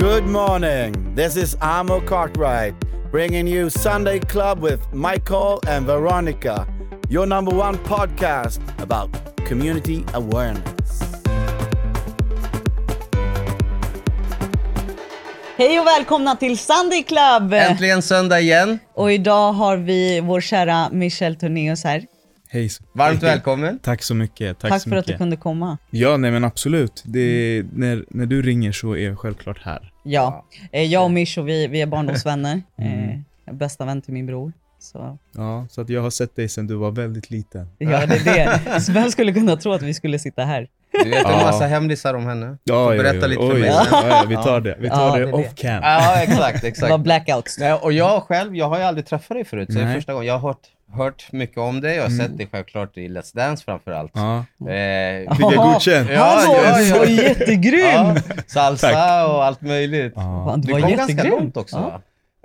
Good morning. This is Amo Cartwright bringing you Sunday Club with Michael and Veronica, your number one podcast about community awareness. Hej och välkomna till Sunday Club! Äntligen söndag igen. Och idag har vi vår kära Michel Tornéus här. Hej. Varmt välkommen. Tack så mycket. Tack, Tack så för att mycket. du kunde komma. Ja, nej men absolut. Det, när, när du ringer så är jag självklart här. Ja, eh, jag och Micho, vi, vi är barndomsvänner. Mm. Eh, bästa vän till min bror. Så Ja, så att jag har sett dig sedan du var väldigt liten. ja, det är det. Så vem skulle kunna tro att vi skulle sitta här? Du vet en Ja. massa hemlisar om henne. Du Ja, får ja, berätta ja. lite Oj, för mig ja, vi tar det. Vi tar Ja, det det off cam. Ja, exakt, Det var exakt. blackouts. Nej, och jag själv, jag har ju aldrig träffat dig förut, så det är första gången. Jag har hört, hört mycket om dig, jag har sett dig självklart i Let's Dance framförallt. Ja. Eh, Fick jag godkänt? Ja, ja, ja. var jättegrym! ja, salsa Tack. och allt möjligt. Ja. Du Du var kom jättegrym. ganska långt också Ja.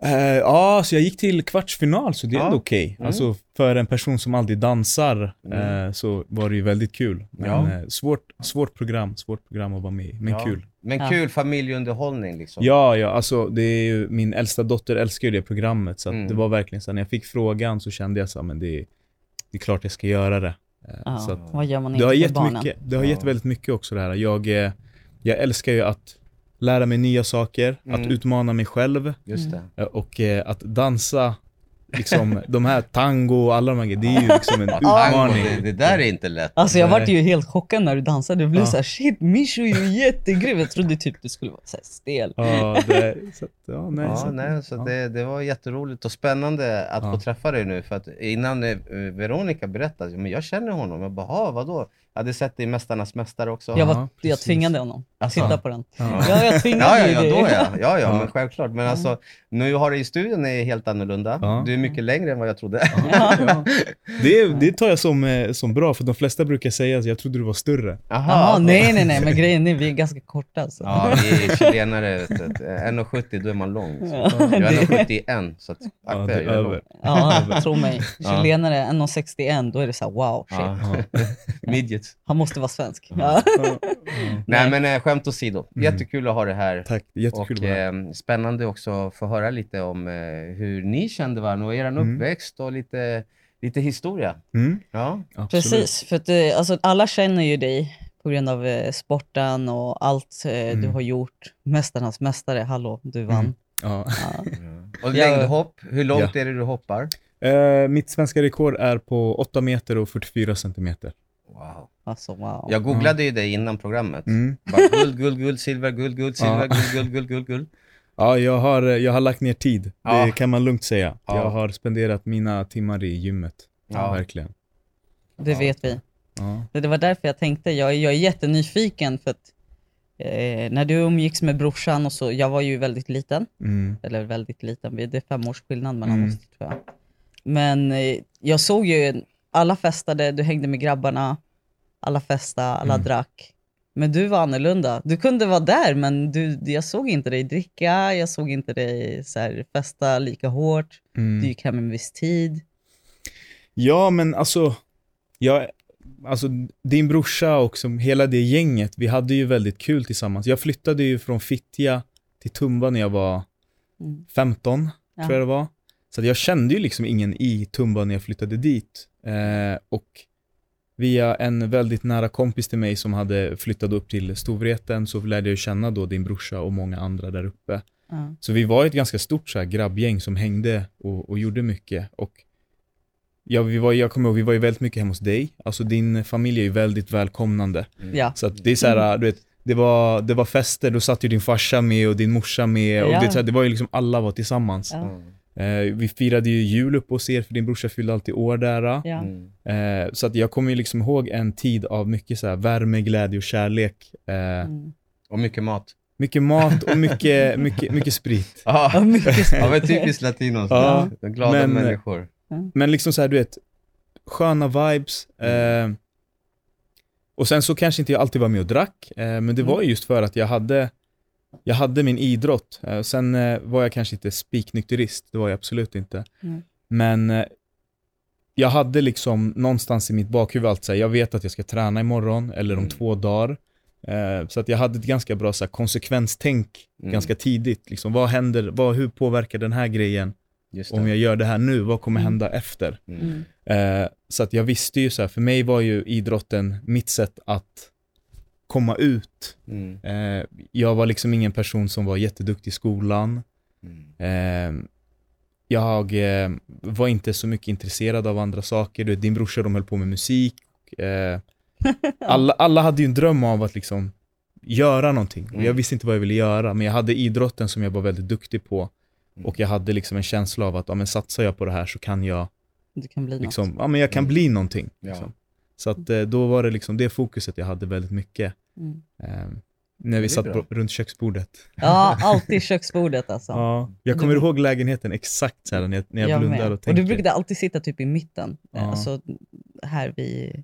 Eh, ja, så jag gick till kvartsfinal, så det är Ja. ändå okej. Mm. Alltså, för en person som aldrig dansar eh, så var det ju väldigt kul. Men Ja. eh, svårt, svårt program, svårt program att vara med i, men Ja. kul. Men Ja. kul familjeunderhållning liksom. Ja, ja, alltså det är ju, min äldsta dotter älskar ju det programmet, så att Mm. det var verkligen så när jag fick frågan så kände jag så men det, är- det är klart jag ska göra det. Ja, Så att, vad gör man det inte har för gett barnen? mycket, det har Ja. gett väldigt mycket också det här. Jag, jag älskar ju att lära mig nya saker, att Mm. utmana mig själv Just det. eh, och eh, att dansa, liksom de här tango och alla de här grejerna, det är ju liksom en utmaning. det, det där är inte lätt. Alltså jag vart ju helt chockad när du dansade. Du blev Ja. såhär shit, Micho är ju jättegrym. Jag trodde typ du skulle vara såhär stel. Ja, det, så att, ja, nej, Ja, så, nej, så ja. det, det var jätteroligt och spännande att Ja. få träffa dig nu. För att innan eh, Veronica berättade, men jag känner honom. Jag bara, "Ha, vadå? Jag hade sett dig i Mästarnas Mästare också. Jag, var, Ja, jag tvingade honom. Alltså. Titta på den. Ja. Ja, jag tvingade Ja, ja, ja, dig. då ja. Ja, ja, Ja. men självklart. Men alltså, nu har du i studion är helt annorlunda. Ja. Du är mycket längre än vad jag trodde. Ja. Det, det tar jag som, eh, som bra, för de flesta brukar säga att jag trodde du var större. Jaha. Jaha, nej nej nej, men grejen är vi är ganska korta alltså. Ja, vi är chilenare. vet du. 1,70 då är man lång. Så. Ja, Jag är det- 1,71 så att, Ja, akta det är jag är lång. över. Ja, tro mig. Ja. Chilenare 1,61, då är det såhär wow, shit. Ja. Midgets. Han måste vara svensk. Ja. Nej men eh, skämt åsido, Mm. jättekul att ha det här. Tack, jättekul Och att vara här. eh, spännande också att få höra lite om eh, hur ni kände varandra och er Mm. uppväxt och lite, lite historia. Mm, Ja, absolut. Precis, för att, eh, alltså, alla känner ju dig på grund av eh, sporten och allt eh, du Mm. har gjort. Mästarnas mästare, hallå, du vann. Mm. Ja. Ja. och längdhopp, hur långt Ja. är det du hoppar? Eh, mitt svenska rekord är på 8 meter och 44 centimeter. Wow. Alltså wow. Jag googlade ju dig innan programmet. Mm. Bara, guld, guld, guld, silver, guld, guld, silver, Ja. guld, guld, guld, guld, guld. Ja, jag har, jag har lagt ner tid. Ja. Det kan man lugnt säga. Ja. Jag har spenderat mina timmar i gymmet. Ja. Verkligen. Det Ja. vet vi. Ja. Det det var därför jag tänkte, jag, jag är jättenyfiken för att eh, när du umgicks med brorsan och så, jag var ju väldigt liten, Mm. eller väldigt liten, det är fem års skillnad mellan Mm. oss tror jag. Men eh, jag såg ju, alla festade, du hängde med grabbarna, alla festade, alla Mm. drack. Men du var annorlunda. Du kunde vara där, men du, jag såg inte dig dricka, jag såg inte dig så här, festa lika hårt. Mm. Du gick hem en viss tid. Ja, men alltså, jag, alltså, din brorsa och som hela det gänget, vi hade ju väldigt kul tillsammans. Jag flyttade ju från Fittja till Tumba när jag var Mm. 15, Ja. tror jag det var. Så jag kände ju liksom ingen i Tumba när jag flyttade dit. Eh, och via en väldigt nära kompis till mig som hade flyttat upp till Storvreten så lärde jag känna då din brorsa och många andra där uppe. Ja. Så vi var ett ganska stort så här, grabbgäng som hängde och, och gjorde mycket. Och ja, vi var, jag kommer ihåg, vi var ju väldigt mycket hemma hos dig. Alltså din familj är ju väldigt välkomnande. Ja. Så att det är så här, du vet, det var, det var fester, då satt ju din farsa med och din morsa med. Och Ja. det, så här, det var ju liksom, alla var tillsammans. Mm. Eh, vi firade ju jul uppe hos er, för din brorsa fyllde alltid år där. Ja. Mm. Eh, så att jag kommer ju liksom ihåg en tid av mycket så här värme, glädje och kärlek. Eh, Mm. Och mycket mat. mycket mat och mycket, mycket, mycket sprit. Ja, mycket ja men typiskt latinos. Ja. Glada men- människor. Men liksom så här, du vet, sköna vibes. Eh, och sen så kanske inte jag alltid var med och drack, eh, men det var ju just för att jag hade, jag hade min idrott. Eh, sen eh, var jag kanske inte spiknykterist, det var jag absolut inte. Mm. Men eh, jag hade liksom någonstans i mitt bakhuvud allt så här, jag vet att jag ska träna imorgon eller om Mm. två dagar. Så att jag hade ett ganska bra så här, konsekvenstänk Mm. ganska tidigt. Liksom, vad händer, vad, hur påverkar den här grejen om jag gör det här nu? Vad kommer Mm. hända efter? Mm. Så att jag visste ju så här, för mig var ju idrotten mitt sätt att komma ut. Mm. Eh, jag var liksom ingen person som var jätteduktig i skolan. Mm. Eh, jag eh, var inte så mycket intresserad av andra saker. Du vet, din brorsa de höll på med musik. Alla, alla hade ju en dröm av att liksom göra någonting. Och jag Mm. visste inte vad jag ville göra, men jag hade idrotten som jag var väldigt duktig på. Mm. Och jag hade liksom en känsla av att, ja men satsar jag på det här så kan jag Det kan bli liksom, något. ja men jag kan Mm. bli någonting. Ja. Liksom. Så att då var det liksom det fokuset jag hade väldigt mycket. Mm. Eh, när vi satt bra. på, runt köksbordet. Ja, alltid köksbordet alltså. Ja, jag kommer Du- ihåg lägenheten exakt så här när jag, när jag, blundar med. och och tänker. du brukade alltid sitta typ i mitten. Ja. Eh, Alltså här vid,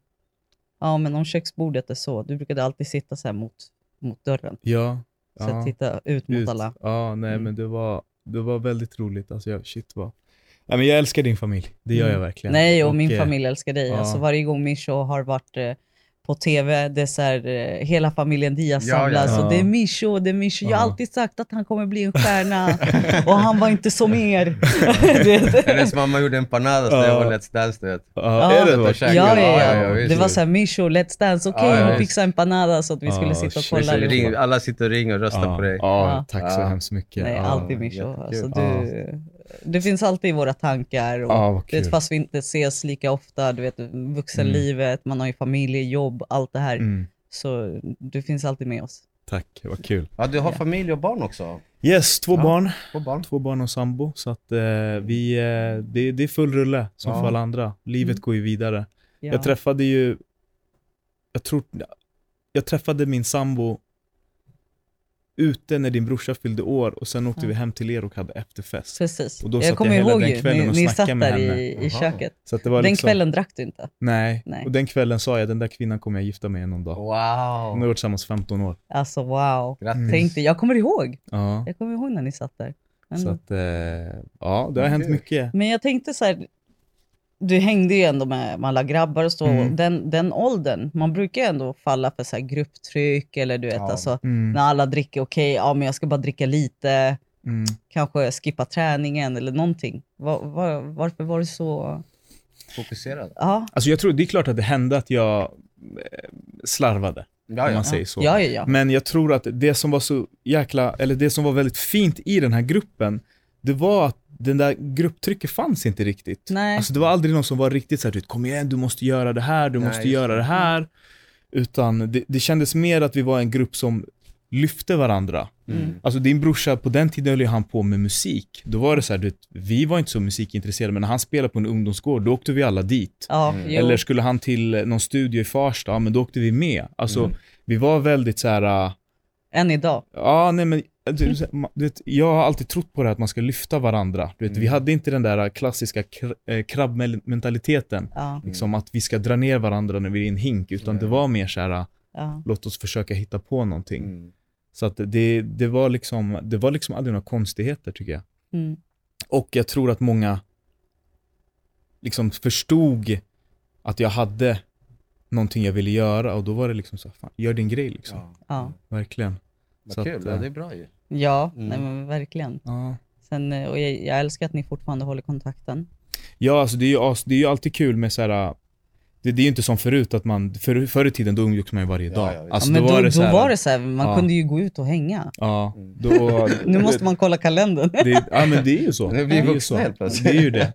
ja men om köksbordet är så, du brukade alltid sitta så här mot, mot dörren. Ja. Så ja. att titta ut mot ut. alla. Ja, nej Mm. men det var, det var väldigt roligt. Alltså jag, shit vad... Nej, men jag älskar din familj, det gör jag Mm. verkligen. Nej, och, min eh, familj älskar dig. ja. Alltså varje gång Misho har varit eh, på TV, det är så här, eh, hela familjen Diaz Ja, ja, samlas ja. och det är Misho, det är Misho. Jag har alltid sagt att han kommer bli en stjärna och han var inte som er. Du vet. Hennes mamma gjorde empanadas när jag var Let's Dance du vet. Ja, Ja. är det Ja, verkligen? Ja, ja, Ja, ja. ja, visst. det var såhär, Misho, Let's Dance, okej, Ja, ja, hon visst. fixade empanada så att vi Ja, skulle sitta och shit. kolla. Ring, allihopa. alla sitter och ringer och röstar Ja, på dig. ja, Ja. tack så Ja. hemskt mycket. Nej, ja. alltid Misho. jättekul. Alltså, Ja. du, det finns alltid i våra tankar. Och, vad du vet, fast vi inte ses lika ofta, du vet, vuxenlivet, man har ju familj, jobb, allt det här. Mm, Så du finns alltid med oss. tack, vad kul. Ja, du har Ja. familj och barn också. Yes, två Ja. barn. Och barn. Två barn och sambo. Så att eh, vi, eh, det, det är full rulle som Ja. för alla andra. Livet Mm. går ju vidare. Ja. Jag träffade ju, jag tror, jag träffade min sambo ute när din brorsa fyllde år och sen åkte Ja. vi hem till er och hade efterfest. Precis. Och då jag kommer ihåg den ju, kvällen ni, och ni snackade satt med där henne. i, i köket. Så att det var Den liksom, kvällen drack du inte. Nej. Nej. och den kvällen sa jag den där kvinnan kommer jag gifta mig med någon dag. Hon har Wow. varit tillsammans 15 år. Alltså wow. Grattis. Tänk dig, jag kommer ihåg. Ja. Jag kommer ihåg när ni satt där. Men, Så att, eh, ja, det har hänt mycket. men jag tänkte så här, du hängde ju ändå med, med alla grabbar och så. Mm. Den, den åldern, man brukar ju ändå falla för så här grupptryck eller du vet Ja. alltså, Mm. när alla dricker, okej, ja men jag ska bara dricka lite, Mm. kanske skippa träningen eller någonting. Var, var, varför var det så? Fokuserad. Ja, Alltså jag tror, det är klart att det hände att jag eh, slarvade, Ja, om man säger så. ja, ja. ja. Men jag tror att det som var så jäkla, eller det som var väldigt fint i den här gruppen, det var att den där grupptrycket fanns inte riktigt. Nej. Alltså det var aldrig någon som var riktigt såhär, vet, kom igen, du måste göra det här, du Nej, måste göra det. här. Utan det, det kändes mer att vi var en grupp som lyfte varandra. Mm. Alltså din brorsa, på den tiden höll han på med musik. Då var det så här, du vet, vi var inte så musikintresserade, men när han spelade på en ungdomsgård, då åkte vi alla dit. Mm. Eller skulle han till någon studio i Farsta, ja, men då åkte vi med. Alltså, Mm. vi var väldigt så här. äh, Än idag. ja nej men, du, du vet, jag har alltid trott på det här att man ska lyfta varandra. Du vet, Vi Mm. hade inte den där klassiska eh, krabbmentaliteten, Ja, liksom att vi ska dra ner varandra när vi är i en hink, utan det var mer så här, ja. låt oss försöka hitta på någonting. Mm. Så att det, det, var liksom, det var liksom aldrig några konstigheter tycker jag. Mm. Och jag tror att många liksom förstod att jag hade någonting jag ville göra och då var det liksom så, fan, gör din grej liksom. Ja. Verkligen. Vad kul, att, ja, eh, det är bra ju. Ja Mm. nej, men verkligen. Ja. Sen, eh, och jag, jag älskar att ni fortfarande håller kontakten. Ja, alltså det är ju, det är ju alltid kul med så här. Det, det är ju inte som förut att man, för, förr i tiden då umgicks man ju varje Ja, dag. ja, visst. alltså, ja, men då, då, så här- var det så här, man Ja. kunde ju gå ut och hänga. Ja, Mm. då... Nu måste man kolla kalendern. det, ja men det är ju så. Blir Det är ju vuxna så. helt plötsligt. Det är ju det.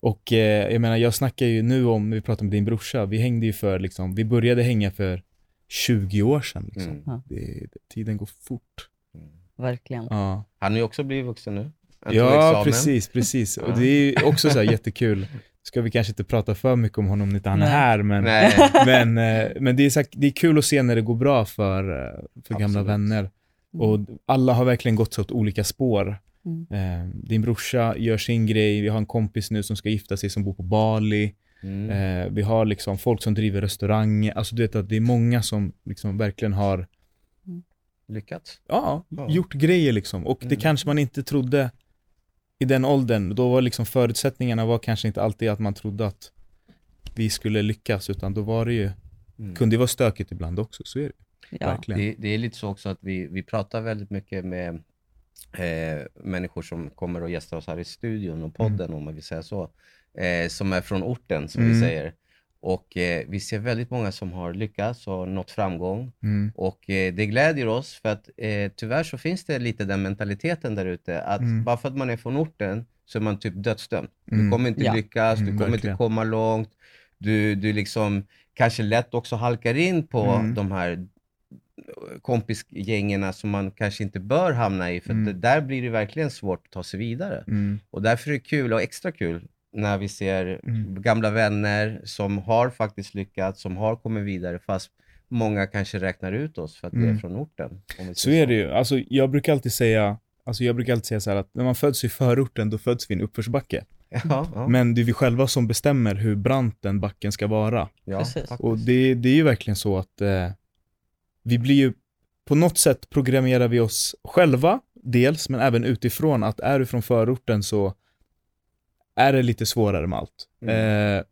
Och eh, jag menar, jag snackar ju nu om, vi pratar med din brorsa, vi hängde ju för liksom, vi började hänga för 20 år sedan liksom. Mm. Ja. Det, det, tiden går fort. Verkligen. Ja, Han är ju också blivit vuxen nu. Han ja examen. precis, precis. Och det är ju också så här jättekul. Ska vi kanske inte prata för mycket om honom när inte han är här, men, Nej. men, eh, men det, är så här, det är kul att se när det går bra för, eh, för gamla Absolut. vänner. Och alla har verkligen gått så åt olika spår. Mm. Eh, din brorsa gör sin grej, vi har en kompis nu som ska gifta sig som bor på Bali. Mm. Vi har liksom folk som driver restauranger. Alltså du vet att det är många som liksom verkligen har Lyckats. ja, Ja. gjort grejer liksom. Och det Mm. kanske man inte trodde i den åldern. Då var liksom förutsättningarna var kanske inte alltid att man trodde att vi skulle lyckas, utan då var det ju, Mm. kunde det vara stökigt ibland också, så är det. Ja. verkligen. Det, det är lite så också att vi, vi pratar väldigt mycket med eh, människor som kommer och gästar oss här i studion och podden, om man vill säga så, eh, som är från orten, som vi Mm. säger. Och eh, vi ser väldigt många som har lyckats och nått framgång. Mm. Och eh, det glädjer oss för att eh, tyvärr så finns det lite den mentaliteten där ute att Mm. bara för att man är från orten så är man typ dödsdömd. Du Mm. kommer inte Ja. lyckas, du Mm, kommer verkligen. inte komma långt. Du, du liksom kanske lätt också halkar in på Mm. de här kompisgängerna som man kanske inte bör hamna i, för Mm. det, där blir det verkligen svårt att ta sig vidare. Mm. Och därför är det kul och extra kul när vi ser Mm. gamla vänner som har faktiskt lyckats, som har kommit vidare, fast många kanske räknar ut oss för att vi är Mm. från orten. Så är det ju. Alltså, jag brukar alltid säga Alltså jag brukar alltid säga så här att när man föds i förorten, då föds vi i en uppförsbacke. Ja, ja, Men det är vi själva som bestämmer hur brant den backen ska vara. ja Precis. Och det, det är ju verkligen så att eh, vi blir ju, på något sätt programmerar vi oss själva, dels, men även utifrån att är du från förorten så är det lite svårare med allt. Mm. Eh,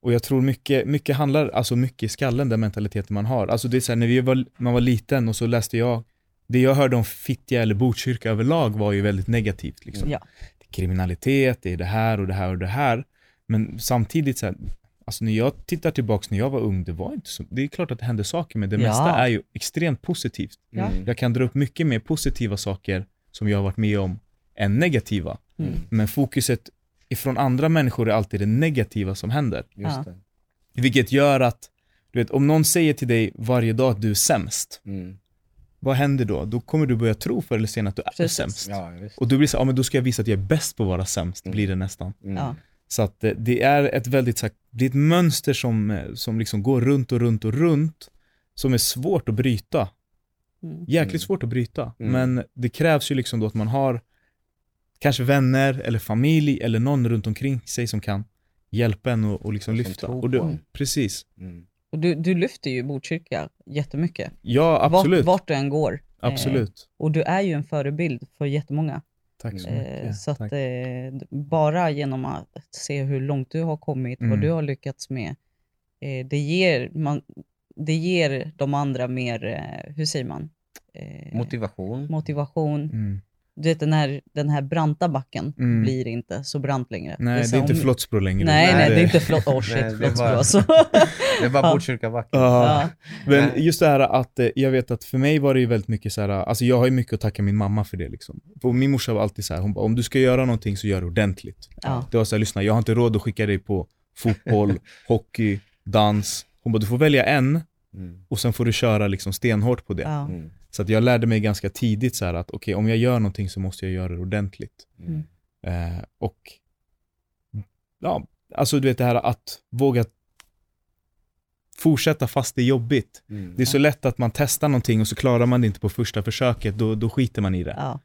och jag tror mycket, mycket handlar, alltså mycket i skallen, den mentaliteten man har. Alltså det är så här, när vi var, man var liten och så läste jag, det jag hörde om Fittja eller Botkyrka överlag var ju väldigt negativt. Liksom. Ja. Det är kriminalitet, det är det här och det här och det här. Men samtidigt så här, alltså när jag tittar tillbaks när jag var ung, det var inte så, det är klart att det hände saker, men det Ja. mesta är ju extremt positivt. Mm. Jag kan dra upp mycket mer positiva saker som jag har varit med om än negativa. Mm. Men fokuset ifrån andra människor är alltid det negativa som händer. Just Ja. det. Vilket gör att, du vet, om någon säger till dig varje dag att du är sämst, Mm. vad händer då? Då kommer du börja tro förr eller senare att du är Precis. sämst. Ja. Och du blir så, ja men då ska jag visa att jag är bäst på att vara sämst, Mm. blir det nästan. Mm. Ja. Så att eh, det är ett väldigt, så här- det är ett mönster som, eh, som liksom går runt och runt och runt, som är svårt att bryta. Mm. Jäkligt Mm. svårt att bryta. Mm. Men det krävs ju liksom då att man har kanske vänner eller familj eller någon runt omkring sig som kan hjälpa en och, och liksom Som lyfta. Och en. precis. Mm. Och du, du lyfter ju Botkyrka jättemycket. Ja, absolut. Vart, vart du än går. Eh, Absolut. och du är ju en förebild för jättemånga. Tack så Eh, mycket. så att eh, bara genom att se hur långt du har kommit, Mm. vad du har lyckats med, eh, det, ger man, det ger de andra mer, eh, hur säger man? Eh, Motivation. motivation. Mm. Du vet den här, den här branta backen Mm. blir inte så brant längre. Nej, så det är inte om- Flottsbro längre. Nej, nej, det är inte flott. Oh Nej, shit, det är flottsbro bara- alltså. Det är bara. Botkyrkabacken. Ja. ja. Men Nej. just det här att, eh, jag vet att för mig var det ju väldigt mycket så här, alltså jag har ju mycket att tacka min mamma för det liksom. För min morsa var alltid så här, hon bara, om du ska göra någonting så gör det ordentligt. Ja. Det var så här, lyssna, jag har inte råd att skicka dig på fotboll, hockey, dans. Hon bara, du får välja en Mm. och sen får du köra liksom stenhårt på det. Ja. Mm. Så att jag lärde mig ganska tidigt så här att, okej, om jag gör någonting så måste jag göra det ordentligt. Mm. Eh, och, ja, alltså du vet det här att våga fortsätta fast det är jobbigt. Mm. Det är så lätt att man testar någonting och så klarar man det inte på första försöket, då, då skiter man i det. Ja.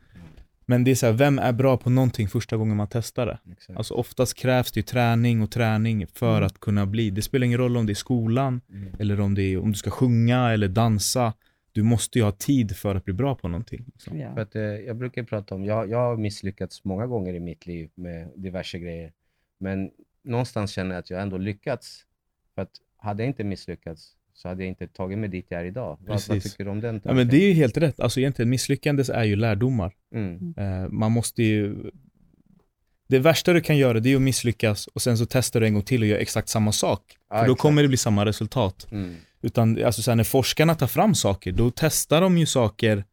Men det är så här, vem är bra på någonting första gången man testar det? Exakt. Alltså oftast krävs det ju träning och träning för Mm. att kunna bli. Det spelar ingen roll om det är skolan, Mm. eller om, det är, om du ska sjunga eller dansa. Du måste ju ha tid för att bli bra på någonting. Liksom. För Ja. att, eh, jag brukar prata om, jag, jag har misslyckats många gånger i mitt liv med diverse grejer. Men någonstans känner jag att jag ändå lyckats. För att hade jag inte misslyckats så hade jag inte tagit mig dit jag är idag. Vad, vad Precis. tycker du om den Ja, men det är ju helt rätt. Alltså egentligen misslyckandes är ju lärdomar. Mm. Eh, man måste ju... Det värsta du kan göra det är att misslyckas och sen så testar du en gång till och gör exakt samma sak. Ja, För då exakt. kommer det bli samma resultat. Mm. Utan alltså så här, när forskarna tar fram saker, då testar de ju saker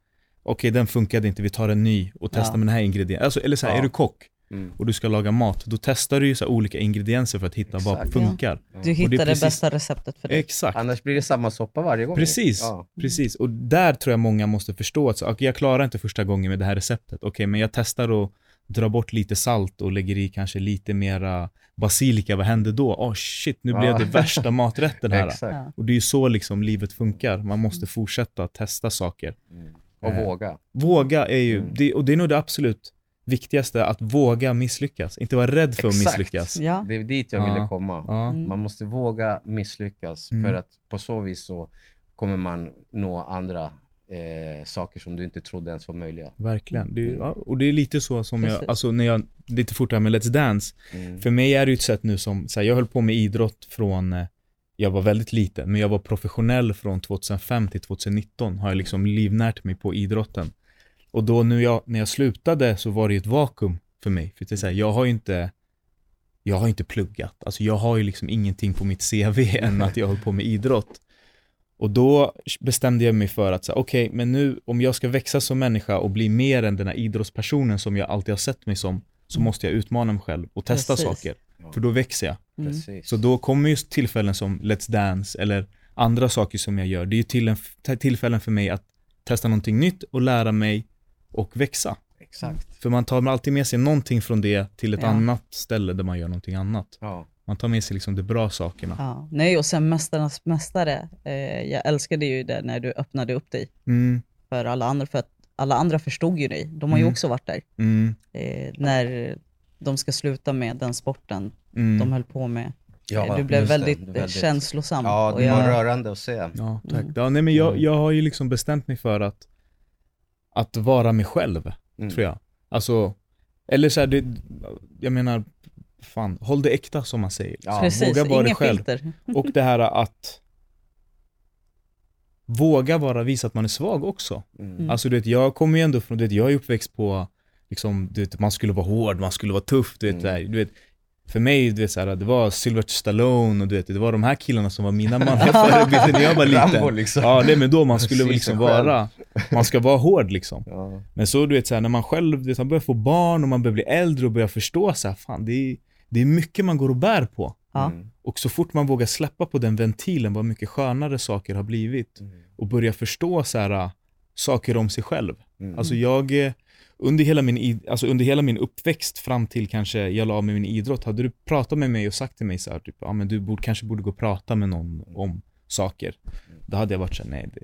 Okej, den funkade inte, vi tar en ny och testar Ja. med den här ingrediensen. Alltså, eller så här, Ja. är du kock Mm. och du ska laga mat, då testar du ju så här olika ingredienser för att hitta vad Exakt. funkar. Du Ja. det är hittar det, precis- bästa receptet för dig. Exakt. Annars blir det samma soppa varje gång. Precis, Ja. precis. Och där tror jag många måste förstå att så, okej, jag klarar inte första gången med det här receptet. Okej, men jag testar att dra bort lite salt och lägger i kanske lite mera basilika. Vad händer då? Åh oh, shit, nu blev det värsta maträtten här. Exakt. Ja. Och det är ju så liksom livet funkar. Man måste fortsätta testa saker. Mm. Och Eh, våga. Våga är ju, Mm. det, och det är nog det absolut viktigaste, att våga misslyckas. Inte vara rädd för att Exakt. misslyckas. Ja. Det är dit jag Ja. ville komma. Ja. Mm. Man måste våga misslyckas Mm. för att på så vis så kommer man nå andra eh, saker som du inte trodde ens var möjliga. Verkligen. Det är, ja, och det är lite så som jag, alltså när jag, lite fortare med Let's Dance, Mm. För mig är det ju ett sätt nu som, så här, jag höll på med idrott från, eh, jag var väldigt liten, men jag var professionell från 2005 till 2019, har jag liksom livnärt mig på idrotten. Och då nu jag, när jag slutade så var det ju ett vakuum för mig. För det är så här, jag har ju inte, jag har inte pluggat. Alltså jag har ju liksom ingenting på mitt CV än att jag håller på med idrott. Och då bestämde jag mig för att säga, okej, men nu om jag ska växa som människa och bli mer än den här idrottspersonen som jag alltid har sett mig som, så måste jag utmana mig själv och testa Precis. saker. För då växer jag. Mm. Precis. Så då kommer just tillfällen som Let's Dance eller andra saker som jag gör. Det är ju till en, tillfällen för mig att testa någonting nytt och lära mig och växa. Exakt. För man tar alltid med sig någonting från det till ett Ja. annat ställe där man gör någonting annat. Ja. Man tar med sig liksom de bra sakerna. Ja. Nej, och sen Mästarnas Mästare. Eh, jag älskade ju det när du öppnade upp dig Mm, för alla andra, för att alla andra förstod ju dig. De har ju Mm. också varit där. mm, Eh, när de ska sluta med den sporten mm. de höll på med. Ja, Eh, du blev just det. väldigt, Väldigt- känslosam. Ja, och det var jag, rörande att se. Ja, tack. Mm. Ja, nej, men jag, Mm. jag har ju liksom bestämt mig för att, att vara mig själv, Mm. tror jag. Alltså, eller så här, det, jag menar, fan, håll det äkta som man säger. Ja, Precis, våga vara dig själv. filter. Och det här att våga vara, visa att man är svag också. Mm. Alltså du vet, jag kommer ju ändå från, du vet, jag är uppväxt på, liksom, du vet, man skulle vara hård, man skulle vara tuff, du vet, Mm. där, du vet för mig, du vet, så här, det var Sylvester Stallone och du vet, det var de här killarna som var mina manliga förebilder när jag var liten. Rambo liksom. Ja, det men då man skulle liksom vara, man ska vara hård liksom. Ja. Men så du vet, så här, när man själv, du vet, man börjar få barn och man börjar bli äldre och börjar förstå så här, fan det är, det är mycket man går och bär på. Mm. Och så fort man vågar släppa på den ventilen, vad mycket skönare saker har blivit. Mm. Och börja förstå så här, saker om sig själv. Mm. Alltså jag, eh, under hela, min, alltså under hela min uppväxt fram till kanske jag la av med min idrott, hade du pratat med mig och sagt till mig så här, typ, ja men du borde, kanske borde gå och prata med någon om saker. Då hade jag varit såhär, nej det,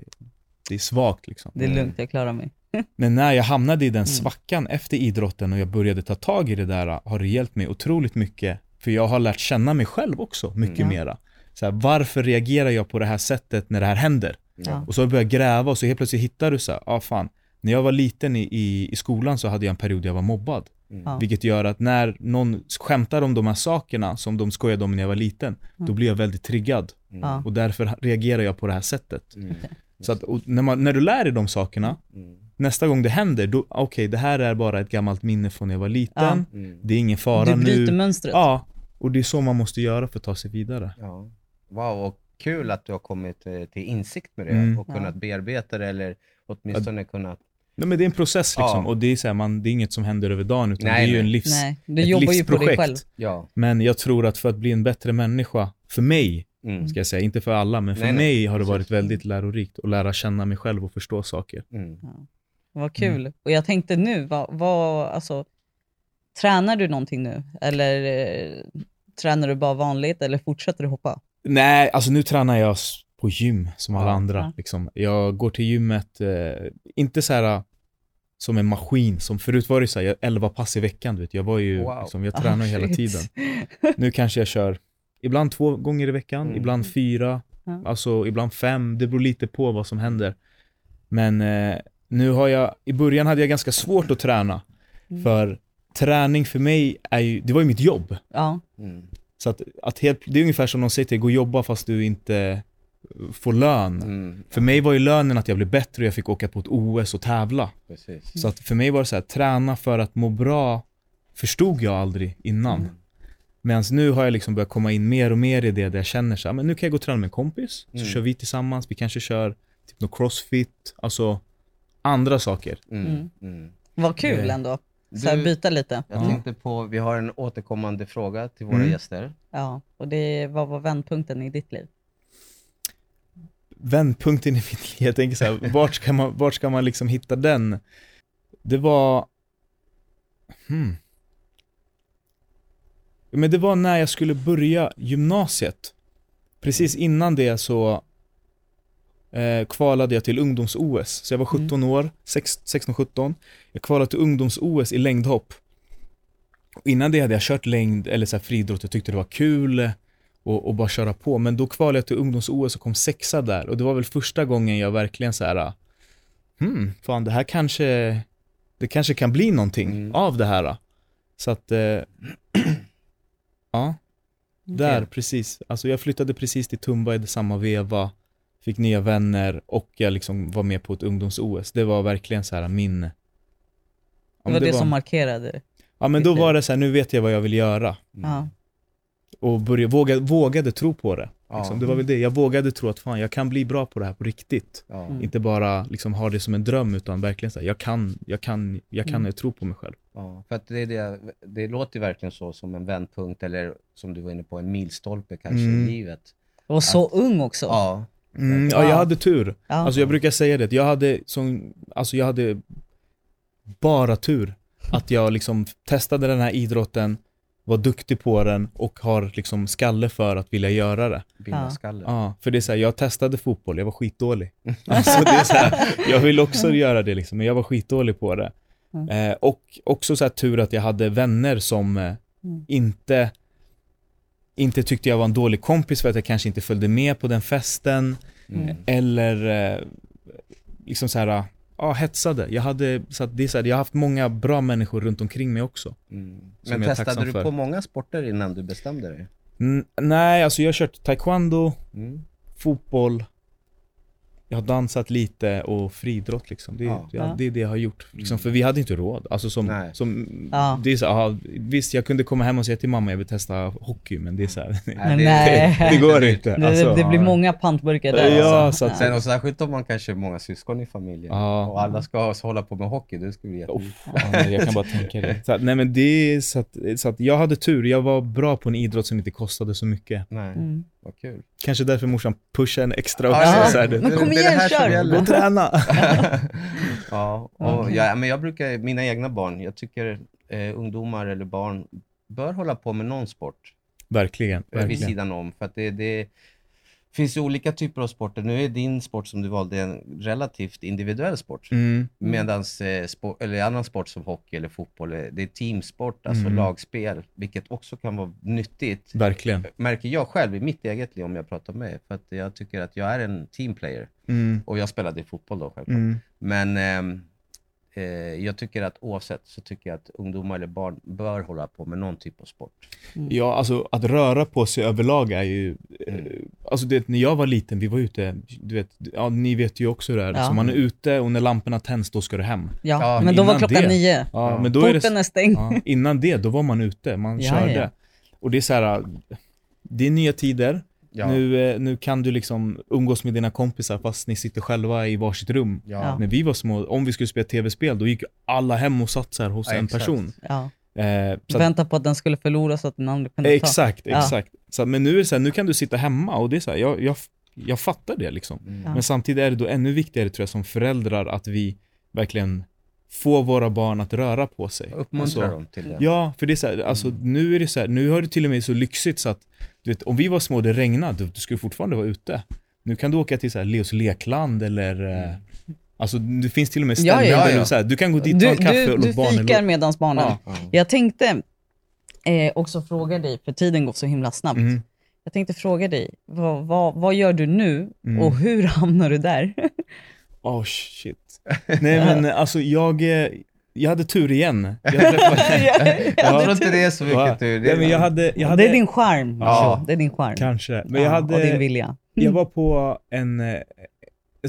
det är svagt liksom. Det är Mm. lugnt, jag klarar mig. Men när jag hamnade i den svackan efter idrotten och jag började ta tag i det där har det hjälpt mig otroligt mycket. För jag har lärt känna mig själv också mycket Mm. mera. Så här, varför reagerar jag på det här sättet när det här händer? Ja. Och så har jag börjat gräva och så helt plötsligt hittar du så här, ah, fan, när jag var liten i, i, i skolan så hade jag en period där jag var mobbad. Mm. Ja. Vilket gör att när någon skämtar om de här sakerna som de skojade om när jag var liten, då blir jag väldigt triggad. Ja. Och därför reagerar jag på det här sättet. Mm. Så att, när, man, när du lär dig de sakerna, Mm. nästa gång det händer, då, okej det här är bara ett gammalt minne från när jag var liten, Mm. det är ingen fara Du bryter nu. mönstret. Ja, och det är så man måste göra för att ta sig vidare. Ja. Wow, och kul att du har kommit eh, till insikt med det Mm. och kunnat bearbeta det eller åtminstone kunnat... Nej, men det är en process liksom, Ja. och det är, så här, man, det är inget som händer över dagen, utan Nej, det är ju en livs, Nej, du ett jobbar ju på dig livsprojekt. själv. Ja. Men jag tror att för att bli en bättre människa, för mig, Mm. ska jag säga, inte för alla, men för Nej, nej, mig har det varit väldigt lärorikt att lära känna mig själv och förstå saker. Mm. Vad kul. Och jag tänkte nu, vad, vad, alltså, tränar du någonting nu? Eller eh, tränar du bara vanligt eller fortsätter du hoppa? Nej, alltså nu tränar jag på gym som alla Ja. andra. Ja. Liksom. Jag går till gymmet, eh, inte så här som en maskin, som förut var det så här, jag 11 pass i veckan, du vet. jag var ju, Wow. liksom, jag tränar Ah, ju hela shit. tiden. Nu kanske jag kör, ibland två gånger i veckan, Mm. ibland fyra, Ja. alltså ibland fem, det beror lite på vad som händer. Men eh, nu har jag, i början hade jag ganska svårt att träna, Mm. för träning för mig är ju, det var ju mitt jobb. Ja, Mm. Så att, att helt, det är ungefär som de säger till dig, gå och jobba fast du inte får lön. Mm. För mig var ju lönen att jag blev bättre och jag fick åka på ett OS och tävla. Precis. Så att för mig var det så här, träna för att må bra förstod jag aldrig innan. Mm. Medan nu har jag liksom börjat komma in mer och mer i det där jag känner så här, men nu kan jag gå och träna med en kompis, så Mm. kör vi tillsammans, vi kanske kör typ något crossfit, alltså andra saker. Mm. Mm. Mm. vad kul Det- ändå. Så här, byta lite. Jag Ja. tänkte på, vi har en återkommande fråga till våra Mm. gäster. Ja, och det, vad var vändpunkten i ditt liv? Vändpunkten i mitt liv. Jag tänker så här, vart ska man, vart ska man liksom hitta den? Det var... Hmm. Men det var när jag skulle börja gymnasiet. Precis innan det så eh, kvalade jag till ungdoms-OS. Så jag var 17 år, sex- 16-17. Jag kvalade till ungdoms-OS i längdhopp. Innan det hade jag kört längd eller så här friidrott, jag tyckte det var kul och, och bara köra på. Men då kvalade jag till ungdoms-OS och kom sexa där. Och det var väl första gången jag verkligen så här, hmm, fan det här kanske, det kanske kan bli någonting Mm. av det här. Så att, eh, ja. Där, Okej. precis. Alltså jag flyttade precis till Tumba i samma veva, fick nya vänner och jag liksom var med på ett ungdoms-OS. Det var verkligen så här min... Det var det, som markerade. Ja men då var det så här, nu vet jag vad jag vill göra. Mm. Och börja, våga, vågade tro på det. Ja. Liksom. Det var väl det, jag vågade tro att fan jag kan bli bra på det här på riktigt. Ja. Mm. Inte bara liksom ha det som en dröm utan verkligen så här, jag kan, jag kan, jag kan Mm. tro på mig själv. Ja, för att det, är det, det låter verkligen så som en vändpunkt eller som du var inne på, en milstolpe kanske Mm. i livet. Och var så ung också. Ja. Mm, ja, jag hade tur. Ja. Alltså jag brukar säga det, jag hade, som, alltså jag hade bara tur att jag liksom testade den här idrotten, var duktig på den och har liksom skalle för att vilja göra det. Skallen. Ja, för det är så här, jag testade fotboll, jag var skitdålig. Alltså det är så här, jag vill också göra det liksom, men jag var skitdålig på det. Mm. Eh, och också så här tur att jag hade vänner som eh, Mm. inte, inte tyckte jag var en dålig kompis för att jag kanske inte följde med på den festen. Mm. Eller eh, liksom så här, ja, hetsade. Jag hade, så det är så här, jag har haft många bra människor runt omkring mig också. Mm. Men testade du för. på många sporter innan du bestämde dig? N- nej, alltså jag har kört taekwondo, Mm. fotboll, jag har dansat lite och friidrott liksom. Det, Ja. det, Ja. det är det jag har gjort. Liksom, Mm. för vi hade inte råd. Alltså som, som Ja. det är så, aha, visst jag kunde komma hem och säga till mamma jag vill testa hockey, men det är så här, Nej, det- nej. det, det går inte. Det, Alltså, det blir ja. många pantburkar där. Ja, alltså. så att- Sen och särskilt om man kanske är många syskon i familjen Ja. och alla ska hålla på med hockey, det skulle bli. Ja, nej, jag kan bara tänka det. Så nej men det är så att, så att jag hade tur, jag var bra på en idrott som inte kostade så mycket. Nej, Mm. Vad kul. Kanske därför morsan pushade en extra också. ja. Så här, Men du, kom det är det igen, här kör! gå och träna. ja, och ja, men jag brukar, mina egna barn, jag tycker eh, ungdomar eller barn bör hålla på med någon sport verkligen, eh, vid verkligen. sidan om. För att det, det finns ju olika typer av sporter. Nu är din sport som du valde en relativt individuell sport. Mm, Medan eh, sport, eller annan sport som hockey eller fotboll, eh, det är teamsport, alltså Mm. lagspel, vilket också kan vara nyttigt. verkligen. Märker jag själv i mitt eget liv om jag pratar med för att jag tycker att jag är en teamplayer. Mm, Och jag spelade i fotboll då självklart. mm, Men eh, jag tycker att oavsett så tycker jag att ungdomar eller barn bör hålla på med någon typ av sport. Ja, alltså att röra på sig överlag är ju, eh, Mm. alltså det, när jag var liten, vi var ute, du vet, ja ni vet ju också hur det är. Ja. Liksom, man är ute och när lamporna tänds, då ska du hem. Ja, Ja, men då var klockan det. nio. Ja, Ja. men då är det, Porten är stängd. Ja, innan det, då var man ute, man Ja, körde. ja. Och det är så här, det är nya tider. Ja. Nu, eh, nu kan du liksom umgås med dina kompisar fast ni sitter själva i varsitt rum. Ja. När vi var små, om vi skulle spela tv-spel, då gick alla hem och satt så här hos Ja, en exakt. person. Ja. Eh, så Vänta på att den skulle förlora så att den andra kunde ta. exakt, Ja. exakt. Så, att- men nu är det så här, nu kan du sitta hemma och det är så här, jag, jag, jag fattar det liksom. Mm. Men samtidigt är det då ännu viktigare tror jag som föräldrar att vi verkligen får våra barn att röra på sig. Uppmuntra Alltså, dem till det. Ja, för det är så här, alltså nu är det så här, nu har det till och med så lyxigt så att, du vet, om vi var små och det regnade, du, du skulle fortfarande vara ute. Nu kan du åka till så här Leos lekland eller, eh, alltså det finns till och med ställen Ja, ja, där ja. du, så här, du kan gå dit och ta Du, en kaffe du, och du låta barnen fikar lå- medans barnen. Ja. Ja. Jag tänkte eh, också fråga dig, för tiden går så himla snabbt. Mm. Jag tänkte fråga dig, vad, vad, vad gör du nu Mm. och hur hamnar du där? Oh shit. Nej men alltså jag, eh, jag hade tur igen. Jag träffade, Jag tror inte det är så mycket tur. Nej, men jag hade, jag hade det är din charm. Ja. Ja. Det är din charm. kanske, men jag Ja, och din hade, vilja. jag var på en, eh,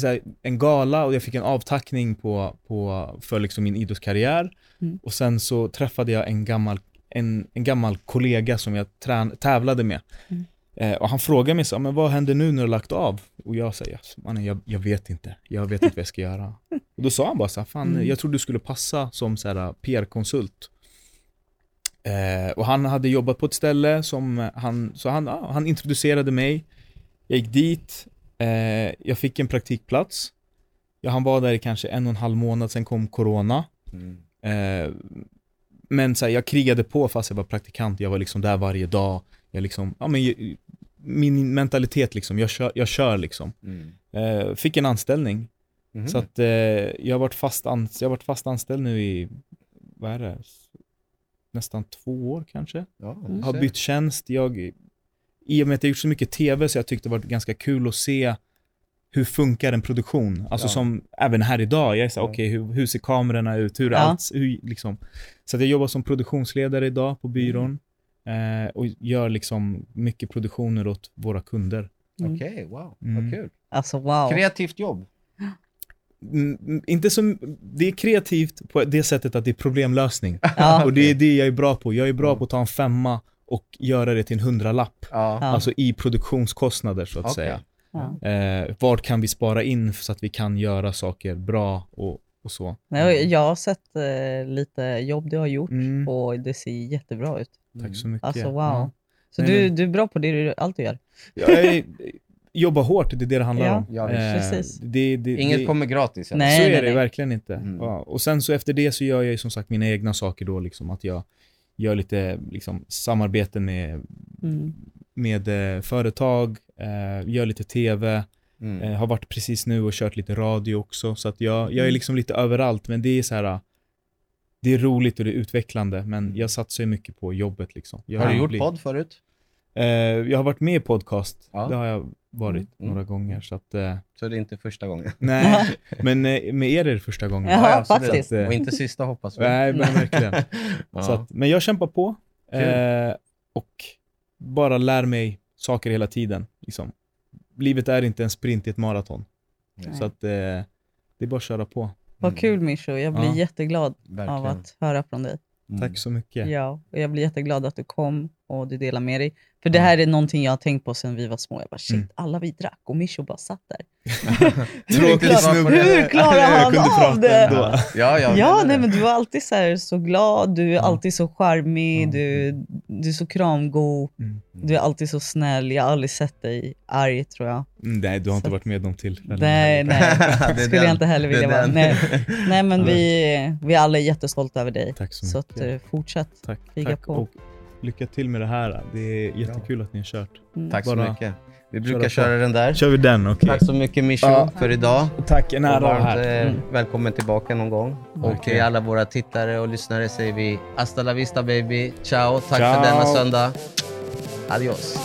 här, en gala och jag fick en avtackning på, på, för liksom min idrottskarriär. Mm. Och sen så träffade jag en gammal, en, en gammal kollega som jag trän, tävlade med. Mm. Eh, och han frågade mig så, men vad händer nu när du har lagt av? Och jag säger, alltså, mannen, jag, jag vet inte. Jag vet inte vad jag ska göra. Och då sa han bara så här, fan, Mm. jag tror du skulle passa som så här, PR-konsult. Eh, och han hade jobbat på ett ställe som han, så han, ja, han introducerade mig. Jag gick dit, eh, jag fick en praktikplats. Ja, han var där i kanske en och en halv månad, sen kom corona. Mm. Eh, men så här, jag krigade på fast jag var praktikant, jag var liksom där varje dag. Jag liksom, ja, men, min mentalitet liksom, jag kör, jag kör liksom. Mm. Eh, fick en anställning. Mhm. Så att eh, jag har varit fast, an, jag har varit fast anställd nu i, vad är det, nästan två år kanske. ja, Mm. Har bytt tjänst, jag, i och med att jag gjort så mycket tv så jag tyckte det var ganska kul att se hur funkar en produktion? Alltså Ja. som även här idag, jag är såhär, Ja. okej hur, hur ser kamerorna ut? Hur är Ja. allt, hur, liksom. Så att jag jobbar som produktionsledare idag på byrån. Eh, och gör liksom mycket produktioner åt våra kunder. Mm. Okej, wow. Mm. Vad kul. Alltså wow. Kreativt jobb. Mm, mm, inte som, det är kreativt på det sättet att det är problemlösning. Ja. Och det är det jag är bra på. Jag är bra på att ta en femma och göra det till en hundralapp. Ja. Alltså i produktionskostnader så att Okej. säga. Ja. Eh, vad kan vi spara in så att vi kan göra saker bra och, och så. Nej, och Jag har sett eh, lite jobb du har gjort Mm, och det ser jättebra ut. Tack så mycket. Alltså wow. Ja. Så Nej, du, men- du är bra på det du, allt du gör? Jag är, jobbar hårt, det är det det handlar Ja, om. ja, visst. Precis. det, det, Inget det, kommer gratis. eller? Nej, så är nej, det nej. verkligen inte. Mm. Ja, och sen så efter det så gör jag ju som sagt mina egna saker då, liksom att jag gör lite liksom, samarbeten med, Mm. med eh, företag, eh, gör lite tv, Mm. eh, har varit precis nu och kört lite radio också, så att jag, jag är Mm. liksom lite överallt, men det är så här. Det är roligt och det är utvecklande, men jag satsar ju mycket på jobbet liksom. Jag Har du gjort bli- podd förut? Eh, jag har varit med i podcast, Ja. det har jag varit Mm. några gånger, så att eh, Så det är inte första gången. nej, men eh, med er är det första gången. Ja, absolut. faktiskt. Att, eh, Och inte sista hoppas vi. Nej, men verkligen. Ja. Så att, men jag kämpar på eh, och bara lär mig saker hela tiden. Liksom. Livet är inte en sprint i ett maraton. Så att eh, det är bara att köra på. Vad kul Mischo, jag blir Ja. jätteglad Verkligen. av att höra från dig. Mm. Tack så mycket. Ja, och jag blir jätteglad att du kom och du delar med dig. För det här är någonting jag har tänkt på sedan vi var små. Jag bara shit, Mm. alla vi drack och Mischo bara satt där. Tråkig klar- hur klarar han kunde av prata det? ändå. Ja, ja, Ja, nej men du var alltid så, här, så glad, du är Ja. alltid så charmig, Ja. du, du är så kramgod, Mm. du är alltid så snäll. Jag har aldrig sett dig arg tror jag. Mm, Nej, du har inte Så- varit med om tillfällen. Nej, nej. Det skulle den. jag inte heller vilja vara. Nej, nej men vi, vi alla är jättestolta över dig. Tack så Så mycket. att eh, fortsätt. tack, kriga tack. på. Och lycka till med det här. Det är jättekul att ni har kört. Mm. Tack så Bara mycket. Vi köra brukar på. köra den där. Kör vi den, okej? Tack så mycket Mischo Ja. för idag. Tack, en Och ära att här. Mm. välkommen tillbaka någon gång. Och Verkligen. till alla våra tittare och lyssnare säger vi hasta la vista baby. Ciao, tack Ciao. för denna söndag. Adios.